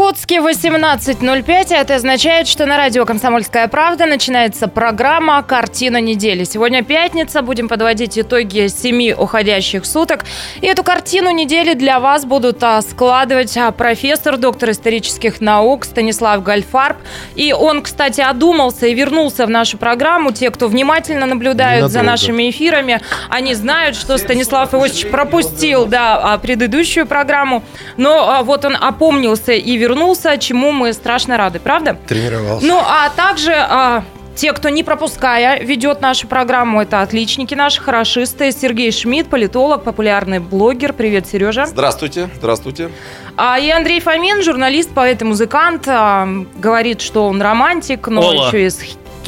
Иркутске 18.05, это означает, что на радио «Комсомольская правда» начинается программа «Картина недели». Сегодня пятница, будем подводить итоги семи уходящих суток. И эту картину недели для вас будут а, складывать а, профессор, доктор исторических наук Станислав Гальфарб. И он, кстати, одумался и вернулся в нашу программу. Те, кто внимательно наблюдают за нашими эфирами, они знают, что Станислав Иосифович пропустил да, а, предыдущую программу. Но вот он опомнился и вернулся, чему мы страшно рады, правда? Тренировался. Ну, а также а, те, кто не пропуская, ведет нашу программу, это отличники наши, хорошисты. Сергей Шмидт, политолог, популярный блогер. Привет, Сережа. Здравствуйте, здравствуйте. А и Андрей Фомин, журналист, поэт и музыкант, а, говорит, что он романтик, но Ола. еще и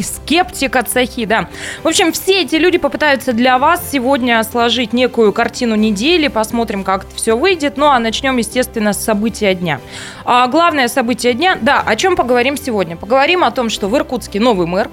скептик от Сахи, да. В общем, все эти люди попытаются для вас сегодня сложить некую картину недели, посмотрим, как все выйдет. Ну, а начнем, естественно, с события дня. А главное событие дня, да, о чем поговорим сегодня? Поговорим о том, что в Иркутске новый мэр,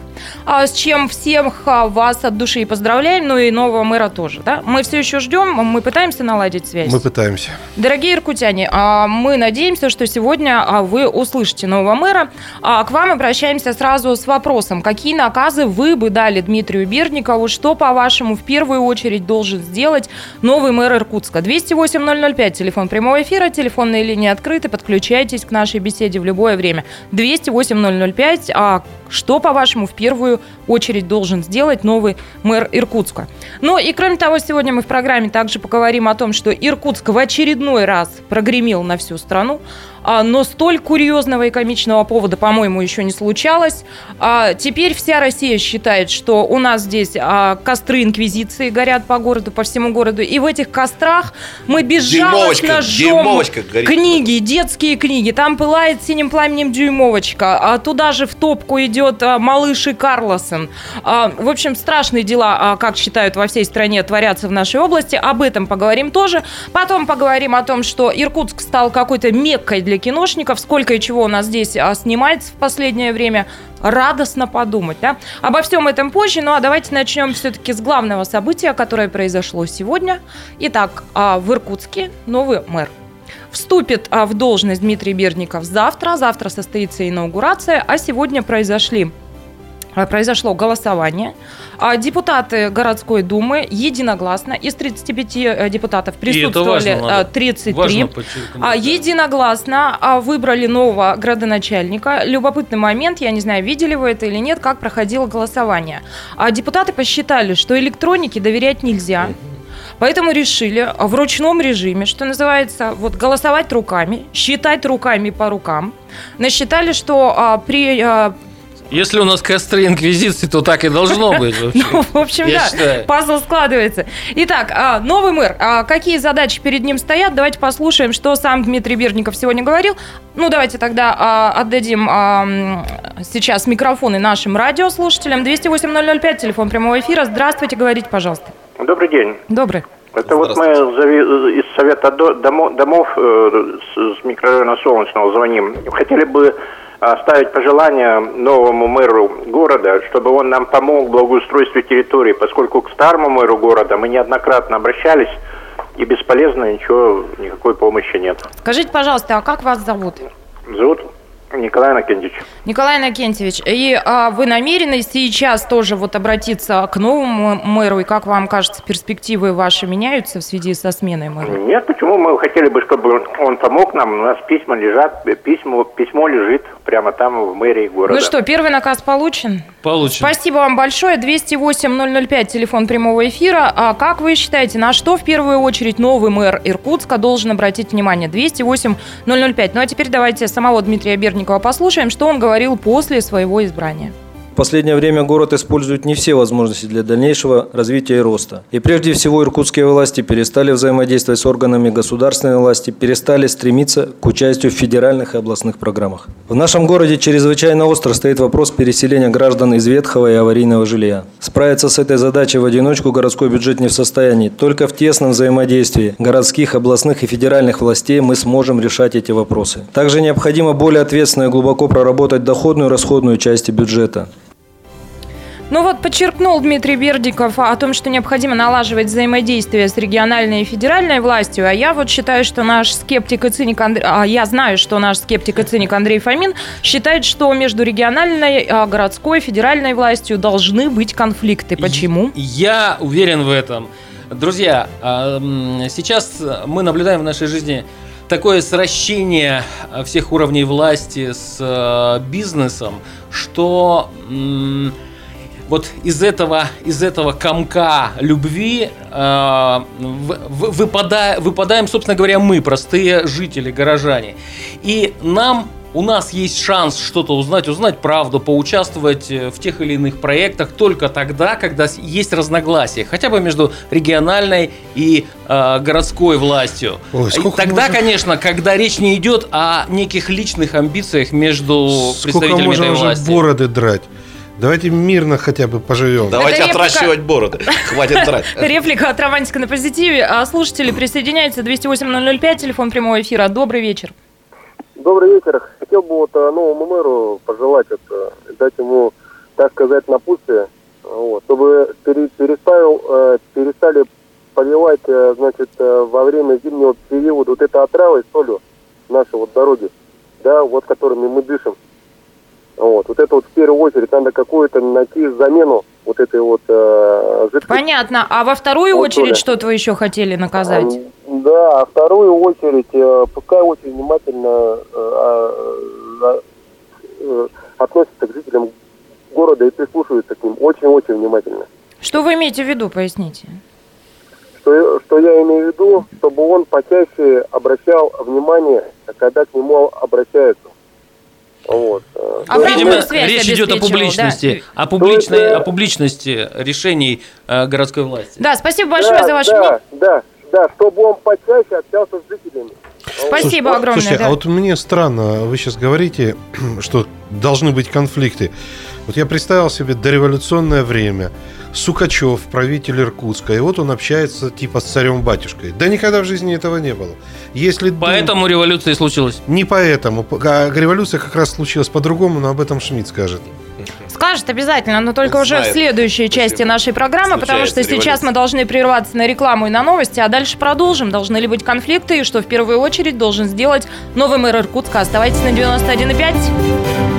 а, с чем всех а, вас от души и поздравляем, ну и нового мэра тоже, да. Мы все еще ждем, мы пытаемся наладить связь. Мы пытаемся. Дорогие иркутяне, а, мы надеемся, что сегодня вы услышите нового мэра. К вам обращаемся сразу с вопросом, какие наказы вы бы дали Дмитрию Берникову? Что, по-вашему, в первую очередь должен сделать новый мэр Иркутска? 208-005, телефон прямого эфира, телефонные линии открыты, подключайтесь к нашей беседе в любое время. 208-005, а что, по-вашему, в первую очередь должен сделать новый мэр Иркутска? Ну и кроме того, сегодня мы в программе также поговорим о том, что Иркутск в очередной раз прогремел на всю страну. А, но столь курьезного и комичного повода, по-моему, еще не случалось. А, теперь вся Россия считает, что у нас здесь а, костры инквизиции горят по городу, по всему городу, и в этих кострах мы безжалостно жжем книги, детские книги. Там пылает синим пламенем дюймовочка, а туда же в топку идет малыш и Карлосон. В общем, страшные дела, как считают во всей стране, творятся в нашей области. Об этом поговорим тоже. Потом поговорим о том, что Иркутск стал какой-то меккой для киношников, сколько и чего у нас здесь а, снимается в последнее время, радостно подумать. Да? Обо всем этом позже, ну а давайте начнем все-таки с главного события, которое произошло сегодня. Итак, а, в Иркутске новый мэр. Вступит а, в должность Дмитрий Берников завтра. Завтра состоится инаугурация, а сегодня произошли Э, произошло голосование. А депутаты городской думы единогласно из 35 э, депутатов присутствовали важно, 33. Важно а, единогласно а, выбрали нового градоначальника. Любопытный момент, я не знаю, видели вы это или нет, как проходило голосование. А депутаты посчитали, что электронике доверять нельзя. Поэтому решили в ручном режиме, что называется, вот голосовать руками, считать руками по рукам. Насчитали, что а, при а, если у нас костры инквизиции, то так и должно быть. Ну, в общем, да, пазл складывается. Итак, а, новый мэр, а какие задачи перед ним стоят? Давайте послушаем, что сам Дмитрий Бирников сегодня говорил. Ну, давайте тогда а, отдадим сейчас микрофоны нашим радиослушателям. 208-005, телефон прямого эфира. Здравствуйте, говорите, пожалуйста. Добрый день. Добрый. Это вот мы из Совета домов э, с микрорайона Солнечного звоним. Хотели бы оставить пожелание новому мэру города, чтобы он нам помог в благоустройстве территории, поскольку к старому мэру города мы неоднократно обращались, и бесполезно ничего, никакой помощи нет. Скажите, пожалуйста, а как вас зовут? Зовут Николай Накентьевич. Николай Накентьевич, и а, вы намерены сейчас тоже вот обратиться к новому мэру, и как вам кажется, перспективы ваши меняются в связи со сменой мэра? Нет, почему? Мы хотели бы, чтобы он помог нам. У нас письма лежат, письмо, письмо лежит прямо там в мэрии города. Ну что, первый наказ получен? Получен. Спасибо вам большое. 208-005, телефон прямого эфира. А как вы считаете, на что в первую очередь новый мэр Иркутска должен обратить внимание? 208-005. Ну а теперь давайте самого Дмитрия Берни Охотникова послушаем, что он говорил после своего избрания последнее время город использует не все возможности для дальнейшего развития и роста. И прежде всего иркутские власти перестали взаимодействовать с органами государственной власти, перестали стремиться к участию в федеральных и областных программах. В нашем городе чрезвычайно остро стоит вопрос переселения граждан из ветхого и аварийного жилья. Справиться с этой задачей в одиночку городской бюджет не в состоянии. Только в тесном взаимодействии городских, областных и федеральных властей мы сможем решать эти вопросы. Также необходимо более ответственно и глубоко проработать доходную и расходную части бюджета. Ну вот подчеркнул Дмитрий Бердиков о том, что необходимо налаживать взаимодействие с региональной и федеральной властью, а я вот считаю, что наш скептик и циник Андрей, а я знаю, что наш скептик и циник Андрей Фомин считает, что между региональной, а, городской, федеральной властью должны быть конфликты. Почему? Я уверен в этом. Друзья, а, сейчас мы наблюдаем в нашей жизни такое сращение а, всех уровней власти с бизнесом, что вот из этого, из этого комка любви э, выпада- выпадаем, собственно говоря, мы, простые жители, горожане. И нам, у нас есть шанс что-то узнать, узнать правду, поучаствовать э, в тех или иных проектах только тогда, когда есть разногласия, хотя бы между региональной и э, городской властью. Ой, сколько тогда, можно- конечно, когда речь не идет о неких личных амбициях между Сколько представителями можно этой власти. бороды драть? Давайте мирно хотя бы поживем. Давайте реплика. отращивать бороды. Хватит драть. Реплика от Романтика на позитиве. А слушатели присоединяются 208-005, телефон прямого эфира. Добрый вечер. Добрый вечер. Хотел бы вот э, новому мэру пожелать это, дать ему, так сказать, напутствие, вот, чтобы пере- переставил, э, перестали поливать, э, значит, во время зимнего периода вот это отравой солью наши вот дороги, да, вот которыми мы дышим. Вот, вот это вот в первую очередь надо какую-то найти замену вот этой вот э, жидкости. Понятно. А во вторую Вот, очередь что-то вы еще хотели наказать? М, Да, а вторую очередь, э, пускай очень внимательно э, а, э, относятся к жителям города и прислушиваются к ним очень-очень внимательно. Что вы имеете в виду, поясните? Что, что я имею в виду, чтобы он почаще обращал внимание, когда к нему обращаются. Вот. А Видимо, связь речь идет о публичности, о, То публичной, есть, о публичности решений э, городской власти. Да, спасибо большое да, за ваше да, мнение. да, да, чтобы он почаще общался с жителями. Спасибо огромное. Слушайте, да. а вот мне странно, вы сейчас говорите, что должны быть конфликты. Вот я представил себе дореволюционное время. Сукачев, правитель Иркутска, и вот он общается типа с царем-батюшкой. Да никогда в жизни этого не было. Если дум- Поэтому революция и случилась. Не поэтому. А революция как раз случилась по-другому, но об этом Шмидт скажет. Скажет обязательно, но только Он уже в знает, следующей части нашей программы, потому что случается сейчас революция. мы должны прерваться на рекламу и на новости, а дальше продолжим. Должны ли быть конфликты, и что в первую очередь должен сделать новый мэр Иркутска. Оставайтесь на 91,5.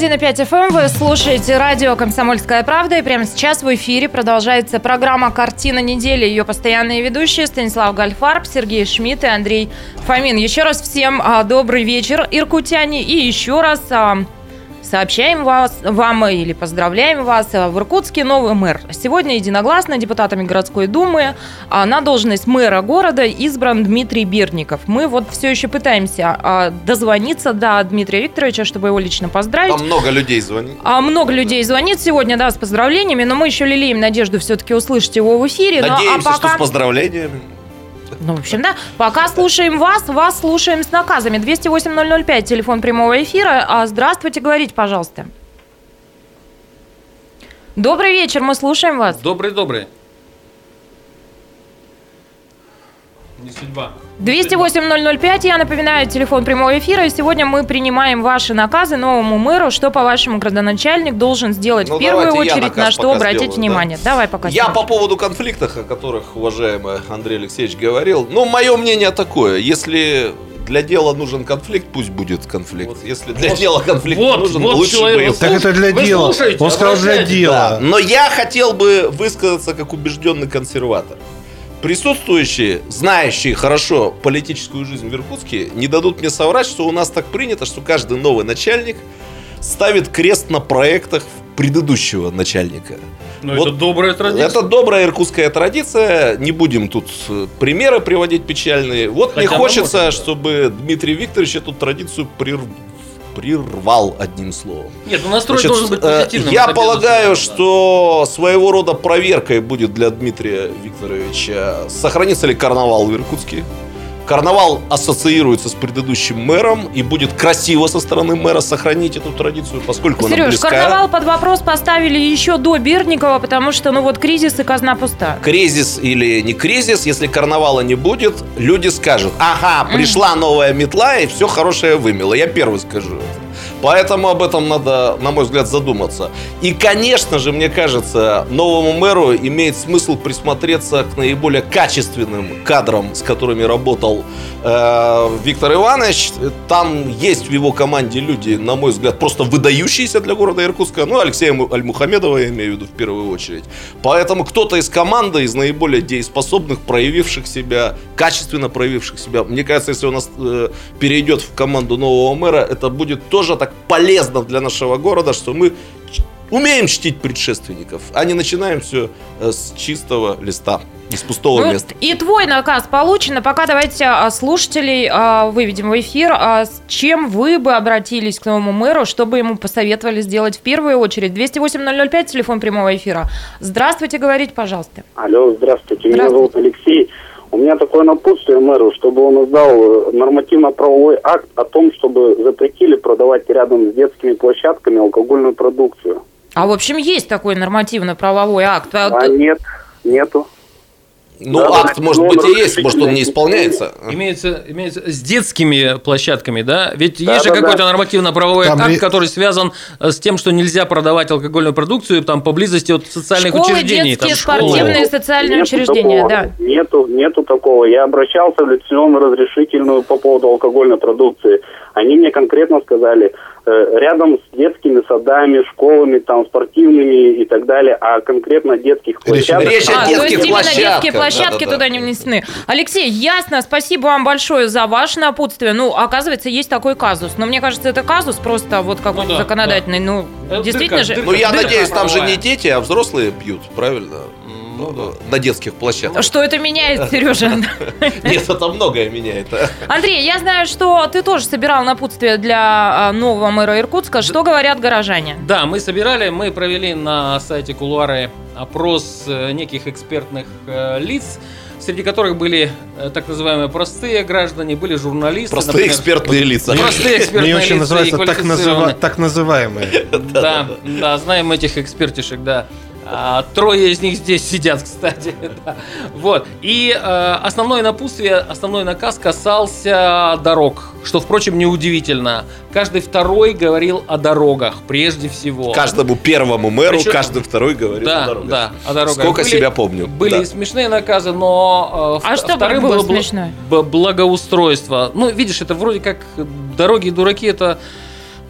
91,5 FM. эм. Вы слушаете радио «Комсомольская правда». И прямо сейчас в эфире продолжается программа «Картина недели». Ее постоянные ведущие Станислав Гальфарб, Сергей Шмидт и Андрей Фомин. Еще раз всем а, добрый вечер, иркутяне. И еще раз а, сообщаем вас, вам или поздравляем вас. а, В Иркутске новый мэр. Сегодня единогласно депутатами городской думы а, на должность мэра города избран Дмитрий Берников. Мы вот все еще пытаемся а, дозвониться до Дмитрия Викторовича, чтобы его лично поздравить. Там много людей звонит. А много людей звонит сегодня, да, с поздравлениями, но мы еще лелеем надежду все-таки услышать его в эфире. Ну, Надеемся, а что пока... с поздравлениями. Ну, в общем, да. Пока слушаем вас, вас слушаем с наказами. 208-005, телефон прямого эфира. А, здравствуйте, говорите, пожалуйста. Добрый вечер, мы слушаем вас. Добрый-добрый. Не судьба. 208-005, я напоминаю, телефон прямого эфира. И сегодня мы принимаем ваши наказы новому мэру. Что, по-вашему, градоначальник должен сделать Ну, в первую очередь, на что обратить сделаю, да. внимание? Давай пока. Я по поводу конфликтов, о которых уважаемый Андрей Алексеевич говорил. Ну, мое мнение такое. Если для дела нужен конфликт, пусть будет конфликт. Если для Вот- дела конфликт вот- нужен, вот лучше человек- бы его... вот Так это для Вы дела. слушаете, Он сказал для дела. Да, но я хотел бы высказаться как убежденный консерватор. Присутствующие, знающие хорошо политическую жизнь в Иркутске, не дадут мне соврать, что у нас так принято, что каждый новый начальник ставит крест на проектах предыдущего начальника. Ну, Вот это добрая традиция. Это добрая иркутская традиция. Не будем тут э, примеры приводить печальные. Вот мне Хотя хочется, можно, да. чтобы Дмитрий Викторович эту традицию прерв- прервал одним словом. Нет, ну настрой Значит, должен быть э, позитивным. Я полагаю, что своего рода проверкой будет для Дмитрия Викторовича, сохранится ли карнавал в Иркутске. Карнавал ассоциируется с предыдущим мэром и будет красиво со стороны мэра сохранить эту традицию, поскольку она Сереж, близкая. карнавал под вопрос поставили еще до Бирникова, потому что, ну вот, кризис и казна пуста. Кризис или не кризис, если карнавала не будет, люди скажут, ага, пришла новая метла и все хорошее вымело. Я первый скажу. Поэтому об этом надо, на мой взгляд, задуматься. И, конечно же, мне кажется, новому мэру имеет смысл присмотреться к наиболее качественным кадрам, с которыми работал э, Виктор Иванович. Там есть в его команде люди, на мой взгляд, просто выдающиеся для города Иркутска. Ну, Алексея Му- Альмухамедова я имею в виду в первую очередь. Поэтому кто-то из команды, из наиболее дееспособных, проявивших себя, качественно проявивших себя, мне кажется, если он э, перейдет в команду нового мэра, это будет тоже так полезно для нашего города, что мы умеем чтить предшественников, а не начинаем все с чистого листа, из пустого Ну, места. и твой наказ получен. А пока давайте а, слушателей а, выведем в эфир. А с чем вы бы обратились к новому мэру, чтобы ему посоветовали сделать в первую очередь? 208-005, телефон прямого эфира. Здравствуйте, говорите, пожалуйста. Алло, здравствуйте. Меня Здравствуйте. зовут Алексей. У меня такое напутствие мэру, чтобы он издал э, нормативно-правовой акт о том, чтобы запретили продавать рядом с детскими площадками алкогольную продукцию. А, в общем, есть такой нормативно-правовой акт. А, А нет, нету. Ну, да, акт, да, может ну, быть, и есть, может, он не исполняется. Имеется, имеется с детскими площадками, да? Ведь Да, есть же да, да. какой-то нормативно-правовой Там акт, ре- который связан э, с тем, что нельзя продавать алкогольную продукцию там поблизости от социальных Школы, учреждений. детские, там, школы. спортивные, социальные Нету учреждения, такого. да. Нету, нету такого. Я обращался в лицензионную разрешительную по поводу алкогольной продукции. Они мне конкретно сказали, э, рядом с детскими садами, школами, там, спортивными и так далее, а конкретно детских площадок. речь о А, то есть детских именно площадках. детские площадки Да-да-да. туда не внесены. Алексей, ясно, спасибо вам большое за ваше напутствие. Ну, оказывается, есть такой казус. Но мне кажется, это казус просто вот какой-то да, законодательный. Ну, Это действительно дырка, же... Ну, я Дырка надеюсь, там же не дети, а взрослые пьют, правильно? Ну, да. На детских площадках. Что это меняет, Сережа? Нет, это многое меняет. Андрей, я знаю, что ты тоже собирал напутствие для а, нового мэра Иркутска. Что говорят горожане? Да, мы собирали, мы провели на сайте Кулуары опрос э, неких экспертных э, лиц, среди которых были э, так называемые простые граждане, были журналисты. Простые например, экспертные лица. Простые экспертные Мне очень лица называется и так, называ- так называемые. Да, да, знаем этих экспертишек, да. А, трое из них здесь сидят, кстати. да. Вот. И э, основное напутствие, основной наказ касался дорог, что, впрочем, неудивительно. Каждый второй говорил о дорогах, прежде всего. Каждому первому мэру, Причем- каждый второй говорит да, о дорогах. да, о дорогах. Сколько Были- себя помню. Были Да. и смешные наказы, но э, А вт- что вторым было было смешное? благоустройство. Ну, видишь, это вроде как дороги и дураки, это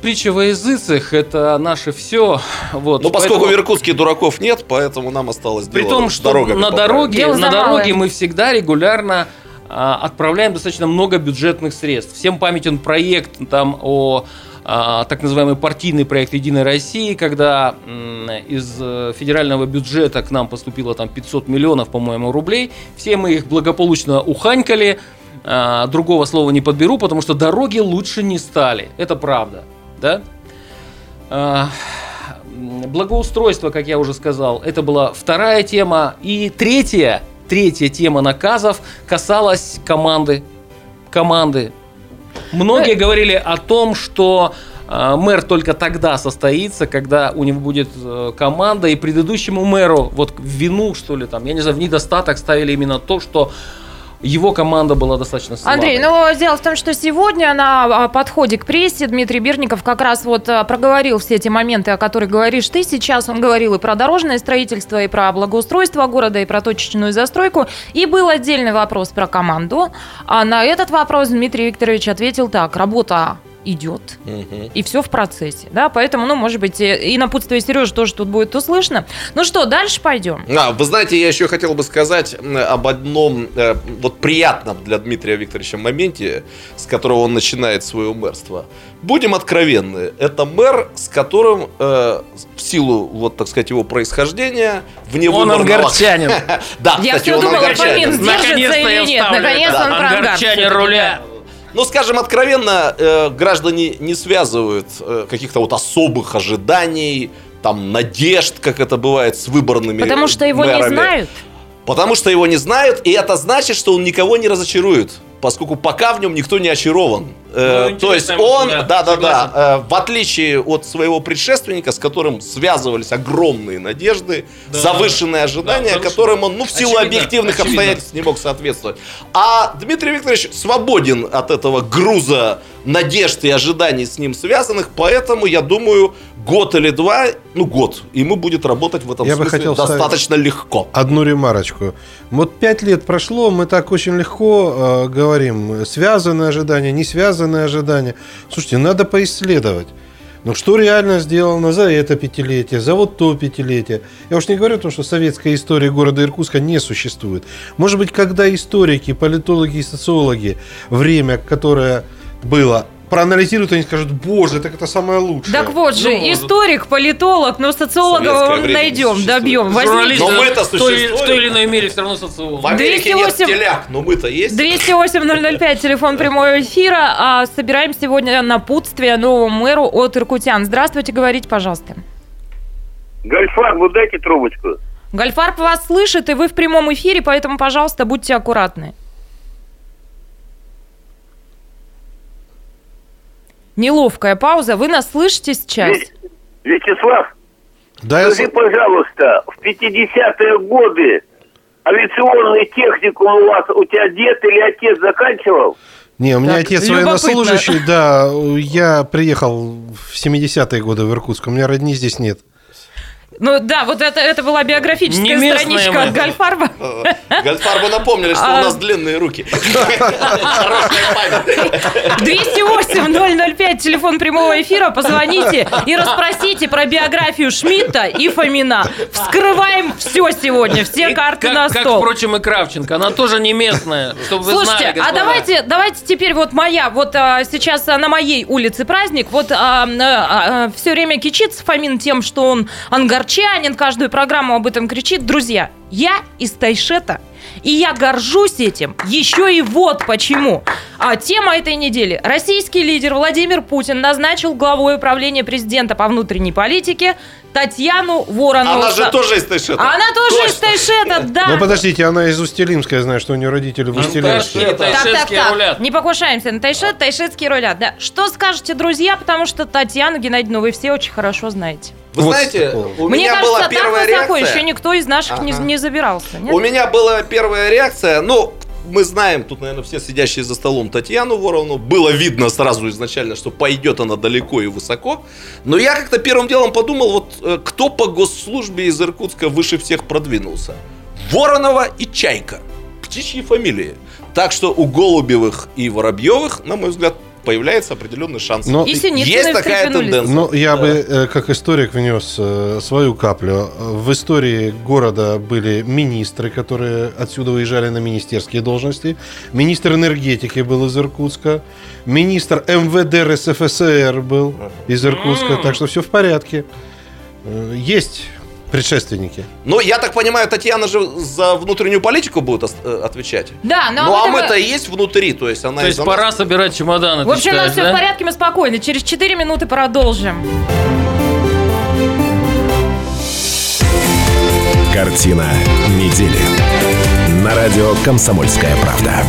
притча во языцах, это наше все. Вот, Ну, поскольку Поэтому- в Иркутске дураков нет, поэтому нам осталось При дело том, что дорогами на дороге, на дороге мы всегда регулярно а, отправляем достаточно много бюджетных средств. Всем памятен проект там о а, так называемый партийный проект Единой России, когда м, из э, федерального бюджета к нам поступило там 500 миллионов, по-моему, рублей. Все мы их благополучно уханькали. А, другого слова не подберу, потому что дороги лучше не стали. Это правда, да? А, Благоустройство, как я уже сказал, это была вторая тема. И третья, третья тема наказов касалась команды. Команды. Многие говорили о том, что а, мэр только тогда состоится, когда у него будет э, команда, и предыдущему мэру вот в вину, что ли, там, я не знаю, в недостаток ставили именно то, что его команда была достаточно слабой. Андрей, ну дело в том, что сегодня на а, подходе к прессе Дмитрий Бирников как раз вот а, проговорил все эти моменты, о которых говоришь ты сейчас. Он говорил и про дорожное строительство, и про благоустройство города, и про точечную застройку. И был отдельный вопрос про команду. А на этот вопрос Дмитрий Викторович ответил так. Работа идет, Мгм. и все в процессе, да, поэтому, ну, может быть, и напутствие Сережи тоже тут будет услышано. Ну что, дальше пойдем. А, вы знаете, я еще хотел бы сказать об одном э, вот приятном для Дмитрия Викторовича моменте, с которого он начинает свое мэрство. Будем откровенны, это мэр, с которым э, в силу, вот так сказать, его происхождения, вне Он ангарчанин. Да, Я кстати, все он думала, ангарчанин. Наконец-то я вставлю Наконец он про Ангарчане руля. Ну, скажем откровенно, э, граждане не связывают э, каких-то вот особых ожиданий, там, надежд, как это бывает с выборными Потому что его не мэрами. знают. Потому что его не знают, и это значит, что он никого не разочарует. Поскольку пока в нем никто не очарован. Э, Ну, то есть он, мысль, да, да, да, да, э, в отличие от своего предшественника, с которым связывались огромные надежды, Да. завышенные ожидания, Да, которым он, ну, в силу Очевидно, объективных очевидно. обстоятельств не мог соответствовать. А Дмитрий Викторович свободен от этого груза надежд и ожиданий с ним связанных, поэтому, я думаю, год или два, ну, год, ему будет работать в этом Я бы смысле хотел ставить- достаточно легко. Одну ремарочку. Вот пять лет прошло, мы так очень легко э, говорим, связанные ожидания, не связанные ожидания. Слушайте, надо поисследовать. Ну, что реально сделано за это пятилетие, за вот то пятилетие. Я уж не говорю о том, что советская история города Иркутска не существует. Может быть, когда историки, политологи и социологи время, которое было, проанализируют, они скажут, боже, так это самое лучшее. Так вот же, Ну, историк, политолог, но социолога найдем, добьем. Журналист Но мы-то в той, существуем. в той или иной мере все равно социолог. В Америке нет 208. теляк, но мы-то есть. 208-005, телефон прямого эфира. А, собираем сегодня напутствие новому мэру от иркутян. Здравствуйте, говорите, пожалуйста. Гольфар, вы дайте трубочку. Гольфарб вас слышит, и вы в прямом эфире, поэтому, пожалуйста, будьте аккуратны. Неловкая пауза. Вы нас слышите сейчас? Вячеслав, Да, я скажи, пожалуйста, в 50-е годы авиационный техникум у вас, у тебя дед или отец заканчивал? Не, у меня Так, отец любопытно. военнослужащий, да. Я приехал в 70-е годы в Иркутск. У меня родни здесь нет. Ну да, вот это, это была биографическая Не страничка мы. от Гольфарба. Гольфарбы напомнили, что А- у нас длинные руки. Хорошая память. 208-005, телефон прямого эфира. Позвоните и расспросите про биографию Шмидта и Фомина. Вскрываем все сегодня, все карты как, на как, стол. впрочем, и Кравченко. Она тоже не местная, чтобы вы Слушайте, знали, а давайте, давайте теперь вот моя, вот а, сейчас а, на моей улице праздник, вот все время кичится Фомин тем, что он ангарчанин, каждую программу об этом кричит. Друзья, я из Тайшета, и я горжусь этим. Еще и вот почему. А тема этой недели. Российский лидер Владимир Путин назначил главой управления президента по внутренней политике Татьяну Воронову. Она же тоже из Тайшета. Она тоже из Точно. Тайшета, да. Ну, подождите, она из Устилимска, я знаю, что у нее родители в Устилимске. Антарские, Так, так, тайшетские так. рулят. Не покушаемся на Тайшет, тайшетские рулят. Да. Что скажете, друзья, потому что Татьяну Геннадьевну вы все очень хорошо знаете. Вы Вот знаете, у Мне меня кажется, была первая высоко реакция. еще никто из наших не, Ага. не забирался. нет? У меня была первая реакция, ну, мы знаем, тут, наверное, все сидящие за столом Татьяну Ворону. Было видно сразу изначально, что пойдет она далеко и высоко. Но я как-то первым делом подумал, вот э, кто по госслужбе из Иркутска выше всех продвинулся? Воронова и Чайка. Птичьи фамилии. Так что у Голубевых и Воробьевых, на мой взгляд, появляется определенный шанс. Но И Синицыны Есть такая тенденция. Ну, я Да. бы, э, как историк, внес э, свою каплю. В истории города были министры, которые отсюда уезжали на министерские должности. Министр энергетики был из Иркутска. Министр МВД РСФСР был из Иркутска. Так что все в порядке. Э, Есть предшественники. Ну, я так понимаю, Татьяна же за внутреннюю политику будет э, отвечать. Да, но Ну, а мы-то мы- и есть внутри, то есть она То есть пора собирать чемоданы, В общем, у нас все в порядке, мы спокойны. Через 4 минуты продолжим. Картина недели. На радио «Комсомольская правда».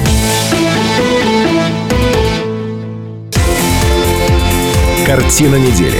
Картина недели.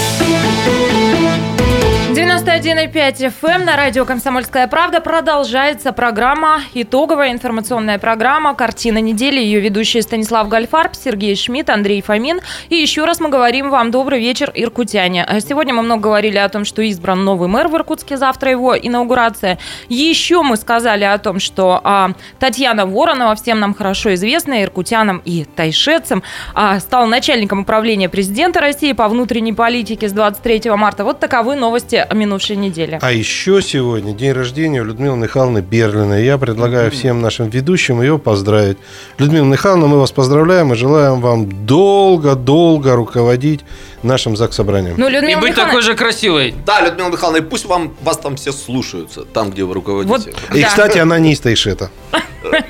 91,5 FM на радио «Комсомольская правда» продолжается программа, итоговая информационная программа «Картина недели». Ее ведущие Станислав Гальфарб, Сергей Шмидт, Андрей Фомин. И еще раз мы говорим вам добрый вечер, иркутяне. А Сегодня мы много говорили о том, что избран новый мэр в Иркутске, завтра его инаугурация. Еще мы сказали о том, что а, Татьяна Воронова, всем нам хорошо известная, иркутянам и тайшетцам, а, стала начальником управления президента России по внутренней политике с 23 марта. Вот таковы новости минувшей недели. А еще сегодня день рождения у Людмилы Михайловны Берлиной. Я предлагаю всем нашим ведущим ее поздравить. Людмила Михайловна, мы вас поздравляем и желаем вам долго-долго руководить нашим заксобранием. Ну, И Людмила быть Михайловна- такой же красивой. Да, Людмила Михайловна, и пусть вам, вас там все слушаются, там, где вы руководите. Вот И, да. кстати, она не из Тайшета.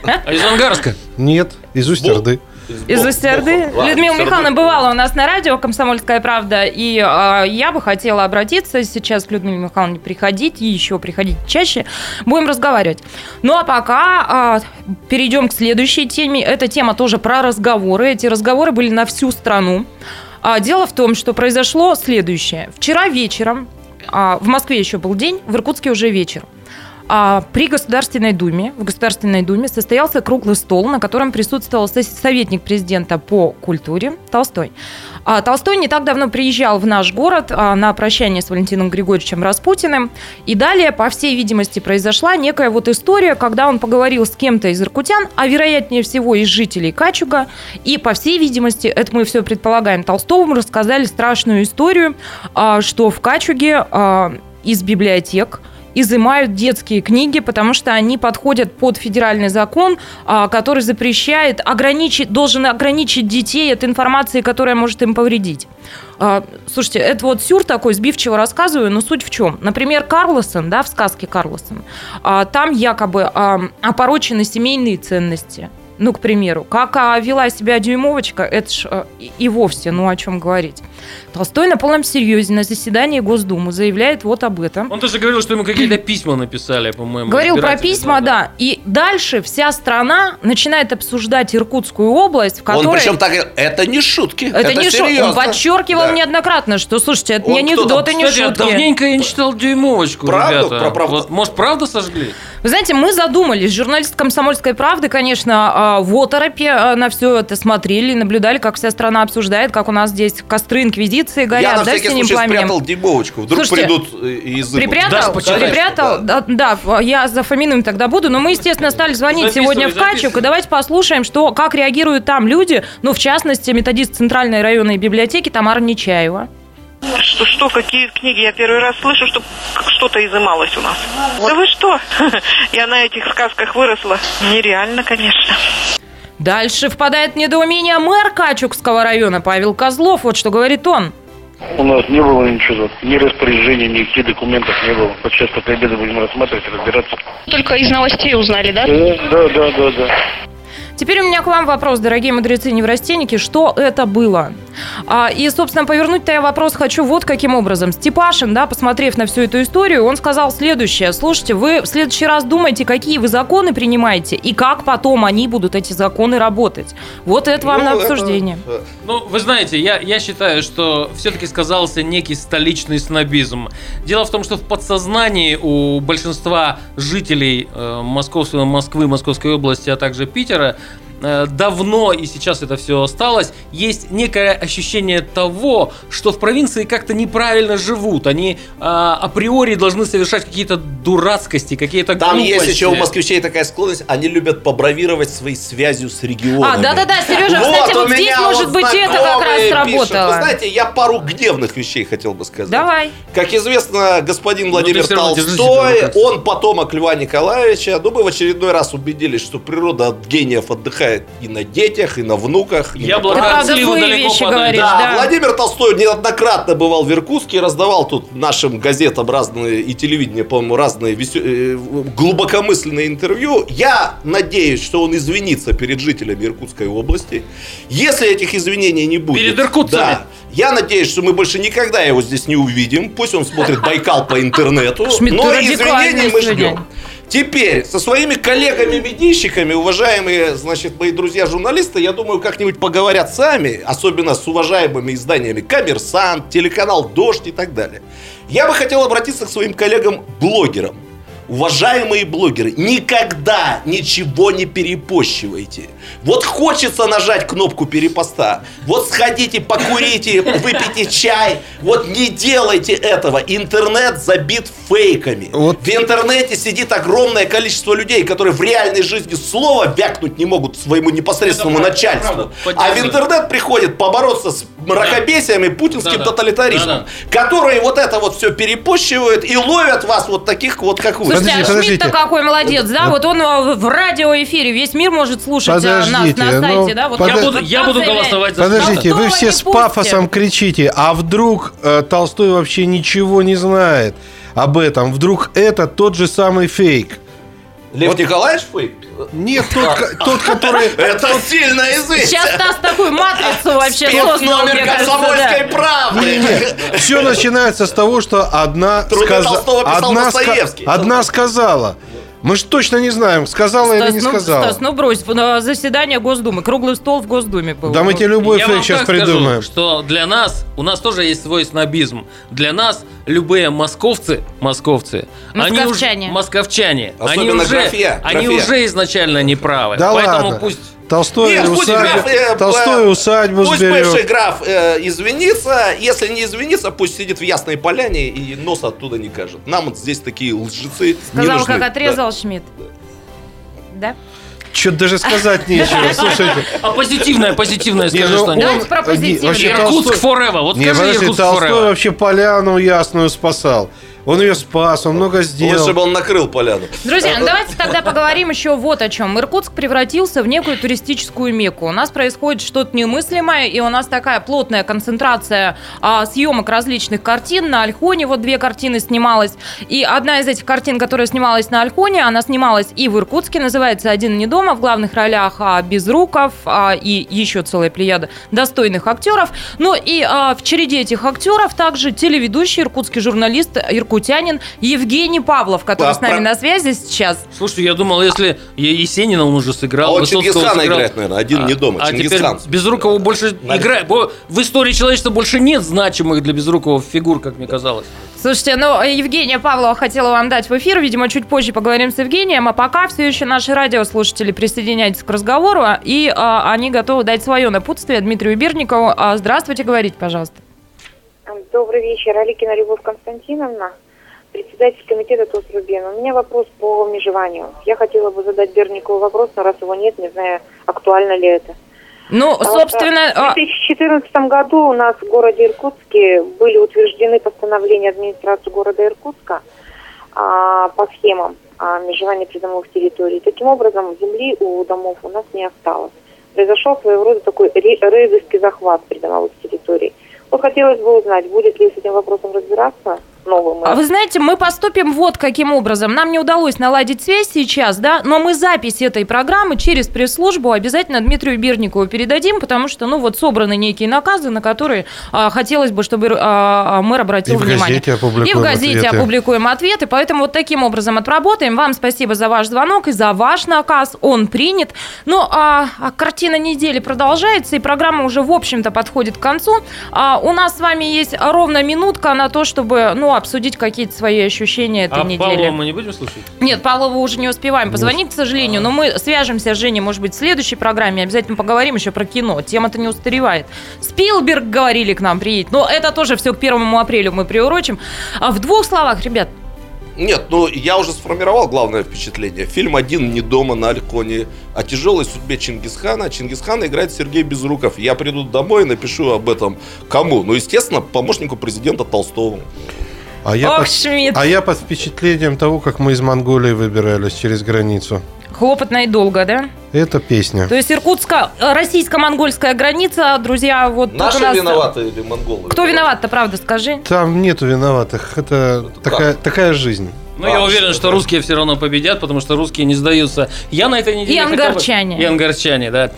А из Ангарска? Нет, из Усть-Орды. Из Бог- Устерды. Людмила Михайловна бывала у нас на радио «Комсомольская правда», и а, я бы хотела обратиться сейчас к Людмиле Михайловне, приходить и еще приходить чаще, будем разговаривать. Ну а пока а, перейдем к следующей теме. Эта тема тоже про разговоры. Эти разговоры были на всю страну. А, дело в том, что произошло следующее. Вчера вечером, а, в Москве еще был день, в Иркутске уже вечер. А, При Государственной Думе, в Государственной Думе состоялся круглый стол, на котором присутствовал со- советник президента по культуре Толстой. А, Толстой не так давно приезжал в наш город а, на прощание с Валентином Григорьевичем Распутиным. И далее, по всей видимости, произошла некая вот история, когда он поговорил с кем-то из иркутян, а вероятнее всего из жителей Качуга. И, по всей видимости, это мы все предполагаем, Толстовому рассказали страшную историю, а, что в Качуге а, из библиотек изымают детские книги, потому что они подходят под федеральный закон, а, который запрещает, ограничить, должен ограничить детей от информации, которая может им повредить. А, Слушайте, это вот сюр такой, сбивчиво рассказываю, но суть в чем? Например, Карлсон, да, в сказке Карлсон, а, там якобы опорочены семейные ценности. Ну, к примеру, как а, вела себя дюймовочка, это ж а, и- вовсе, ну, о чем говорить. Толстой на полном серьезе на заседании Госдумы заявляет вот об этом. Он тоже говорил, что ему какие-то письма написали, по-моему. Говорил про письма, да. И дальше вся страна начинает обсуждать Иркутскую область, в Он которой... причем так, это не шутки, это, это, не шутка. серьезно. Он подчеркивал Да. неоднократно, что, слушайте, это Он не анекдоты, не а шутки. давненько я не читал дюймовочку, Правда? ребята. Про правду? Вот, может, правда сожгли? Вы знаете, мы задумались. Журналисты «Комсомольской правды», конечно, а, в оторопе а, на все это смотрели, наблюдали, как вся страна обсуждает, как у нас здесь костры инквизиции Я горят, на да, всякий случай пламенем. спрятал дебовочку. Вдруг Слушайте, придут э, и изымут. Припрятал, Да, припрятал, да. да, я за фамильным тогда буду, но мы, естественно, стали звонить Записывай, сегодня в Качук, записывай. и давайте послушаем, что, как реагируют там люди, ну, в частности, методист Центральной районной библиотеки Тамара Нечаева. Что, что, какие книги? Я первый раз слышу, что что-то изымалось у нас. Да вы что? Я на этих сказках выросла. Нереально, конечно. Дальше впадает в недоумение мэр Качукского района Павел Козлов. Вот что говорит он. У нас не было ничего, ни распоряжений, никаких документов не было. Вот сейчас после обеда будем рассматривать, разбираться. Только из новостей узнали, да? Да, да, да, да. Теперь у меня к вам вопрос, дорогие мудрецы-неврастенники, что это было? А, и, собственно, повернуть-то я вопрос хочу вот каким образом. Степашин, да, посмотрев на всю эту историю, он сказал следующее. Слушайте, вы в следующий раз думайте, какие вы законы принимаете и как потом они будут, эти законы, работать. Вот это вам Ну, на это, обсуждение. э, Ну, вы знаете, я, я считаю, что все-таки сказался некий столичный снобизм. Дело в том, что в подсознании у большинства жителей э, Московского, Москвы, Московской области, а также Питера давно, и сейчас это все осталось, есть некое ощущение того, что в провинции как-то неправильно живут. Они э, априори должны совершать какие-то дурацкости, какие-то Там есть глупости. еще у москвичей такая склонность, они любят побравировать своей связью с регионами. А, да-да-да, Сережа, кстати, у вот здесь, меня может вот быть, это как раз сработало. Вы знаете, я пару гневных вещей хотел бы сказать. Давай. Как известно, господин Ну, Владимир себя в Толстой, он потомок Льва Николаевича. Ну, мы в очередной раз убедились, что природа от гениев отдыхает и на детях, и на внуках. и на Яблоко Ты от злые далеко вещи падает. говоришь, да, да. Владимир Толстой неоднократно бывал в Иркутске, раздавал тут нашим газетам разные и телевидение, по-моему, разные весё- э, глубокомысленные интервью. Я надеюсь, что он извинится перед жителями Иркутской области. Если этих извинений не будет... Перед иркутцами. Да, я надеюсь, что мы больше никогда его здесь не увидим. Пусть он смотрит Байкал по интернету. Но извинений мы ждем. Теперь со своими коллегами-медийщиками, уважаемые, значит, мои друзья-журналисты, я думаю, как-нибудь поговорят сами, особенно с уважаемыми изданиями «Коммерсант», телеканал «Дождь» и так далее. Я бы хотел обратиться к своим коллегам-блогерам. Уважаемые блогеры, никогда ничего не перепощивайте. Вот хочется нажать кнопку перепоста. Вот сходите, покурите, выпейте чай. Вот не делайте этого. Интернет забит фейками. Вот. В интернете сидит огромное количество людей, которые в реальной жизни слова вякнуть не могут своему непосредственному Это начальству. правда, а в интернет приходит побороться с мракобесием и путинским Да-да. тоталитаризмом, Да-да. которые вот это вот все перепощивают и ловят вас вот таких вот, как вы. Слушайте, Подождите, а Шмидт-то подождите. какой молодец, да? Вот он э, в радиоэфире, весь мир может слушать а, нас Подождите, на ну, сайте, да? Вот подо- Я буду, я буду голосовать за Подождите, вы все с пафосом кричите, а вдруг э, Толстой вообще ничего не знает об этом? Вдруг это тот же самый фейк? Лев Николаевич фейк? Нет, тот, тот, который... Это сильно известно. Сейчас нас такую матрицу вообще создал, номер комсомольской правды. Все начинается с того, что одна, сказ- одна, ска- одна сказала. Мы же точно не знаем, сказала или Стас, не ну, сказала. Стас, ну брось, на заседание Госдумы, круглый стол в Госдуме был. Да мы тебе любой Я фейк сейчас скажу, придумаем. что для нас, у нас тоже есть свой снобизм. Для нас любые московцы, московцы, они Московчане. уже, московчане, они Особенно уже, графья, они уже изначально неправы. Да Поэтому ладно. пусть Толстой Нет, пусть усадьбу, граф, э, Толстой э, усадьбу Пусть сберет. бывший граф э, извинится, если не извинится, пусть сидит в Ясной Поляне и нос оттуда не кажет. Нам вот здесь такие лжецы не Сказал, нужны. как отрезал Шмидт. Да? Что даже сказать нечего, слушайте. А позитивное, позитивное Не, скажи ну что-нибудь. Давайте про не, позитивное. Иркутск Толстой- forever. Вот Не, скажи подожди, Иркутск Толстой forever. вообще поляну ясную спасал. Он ее спас, он много Лучше сделал. бы он накрыл поляну. Друзья, ну давайте тогда поговорим еще вот о чем. Иркутск превратился в некую туристическую мекку. У нас происходит что-то немыслимое, и у нас такая плотная концентрация а, съемок различных картин. На Альхоне вот две картины снималась. И одна из этих картин, которая снималась на Альхоне, она снималась и в Иркутске, называется «Один не дома», в главных ролях а, Безруков а, и еще целая плеяда достойных актеров. Ну и а, в череде этих актеров также телеведущий, иркутский журналист, иркутянин Евгений Павлов, который А, с нами про- на связи сейчас. Слушайте, я думал, если Есенина он уже А сыграл, он Высоцкого Чингисхана сыграл. играет, наверное, один не дома. А теперь Чингисхан. Безрукова больше играет. В истории человечества больше нет значимых для Безрукова фигур, как мне казалось. Слушайте, ну, Евгения Павлова хотела вам дать в эфир. Видимо, чуть позже поговорим с Евгением. А пока все еще наши радиослушатели присоединяйтесь к разговору. И а, они готовы дать свое напутствие Дмитрию Бирникову. А, здравствуйте, говорите, пожалуйста. Добрый вечер, Аликина Любовь Константиновна, председатель комитета ТОС-Рубин. У меня вопрос по межеванию. Я хотела бы задать Берникову вопрос, но раз его нет, не знаю, актуально ли это. Ну, собственно... а, В 2014 году у нас в городе Иркутске были утверждены постановления администрации города Иркутска а, по схемам а, межевания придомовых территорий. Таким образом, земли у домов у нас не осталось. Произошел своего рода такой ре- рейдерский захват придомовых территорий. Вот хотелось бы узнать, будет ли с этим вопросом разбираться новый мэр. А вы знаете, мы поступим вот каким образом. Нам не удалось наладить связь сейчас, да, но мы запись этой программы через пресс-службу обязательно Дмитрию Бирникову передадим, потому что, ну, вот собраны некие наказы, на которые а, хотелось бы, чтобы а, мэр обратил И в внимание. газете опубликуем И в газете ответы. опубликуем ответы, поэтому вот таким образом отработаем. Вам спасибо за ваш звонок и за ваш наказ, он принят. Ну, а, а картина недели продолжается, и программа уже, в общем-то, подходит к концу. А, у нас с вами есть ровно минутка на то, чтобы, ну, обсудить какие-то свои ощущения этой а недели. Павлова мы не будем слушать? Нет, Павлову уже не успеваем позвонить, к сожалению, но мы свяжемся с Женей, может быть, в следующей программе, обязательно поговорим еще про кино, тема-то не устаревает. Спилберг, говорили, к нам приедет, но это тоже все к первому апрелю мы приурочим. А в двух словах, ребят, Нет, ну я уже сформировал главное впечатление. Фильм «Один не дома» на Альконе о тяжелой судьбе Чингисхана. Чингисхана играет Сергей Безруков. Я приду домой и напишу об этом кому? Ну, естественно, помощнику президента Толстому. А я, ох, под, Шмидт, а я под впечатлением того, как мы из Монголии выбирались через границу. хлопотно и долго, да? Это песня. То есть иркутско-российско-монгольская граница, друзья, вот Наши нас... виноваты или монголы? Кто виноват-то, правда, скажи? Там нету виноватых. Это такая, такая жизнь. Ну, я А, уверен, что что это? русские все равно победят, потому что русские не сдаются. Я на этой неделе... И хотел бы- ангарчане. И ангарчане, да.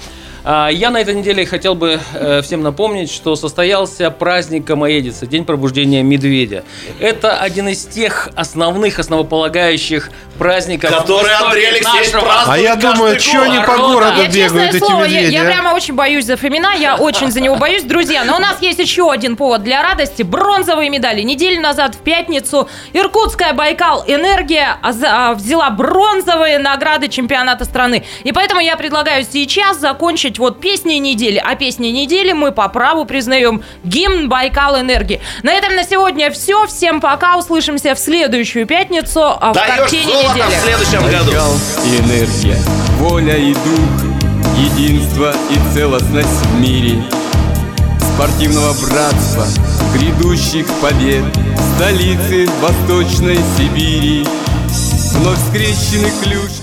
А, Я на этой неделе хотел бы э, всем напомнить, что состоялся праздник Камоедицы, День пробуждения медведя. Это один из тех основных, основополагающих праздников. Истории Андрей Алексеевич празднует А я думаю, что они по городу Я, честное бегают, эти слово, я, медведи? я а? прямо очень боюсь за Фомина, я очень за него боюсь, друзья. Но у нас есть еще один повод для радости. Бронзовые медали. Неделю назад в пятницу Иркутская Байкал Энергия а, взяла бронзовые награды чемпионата страны. И поэтому я предлагаю сейчас закончить вот песней недели. А песней недели мы по праву признаем гимн Байкал Энергии. На этом на сегодня все. Всем пока. Услышимся в следующую пятницу а, в Даешь картине золото недели. в следующем году. Байкал и энергия, воля и дух, единство и целостность в мире, спортивного братства, грядущих побед, столицы Восточной Сибири, вновь скрещены клюшки.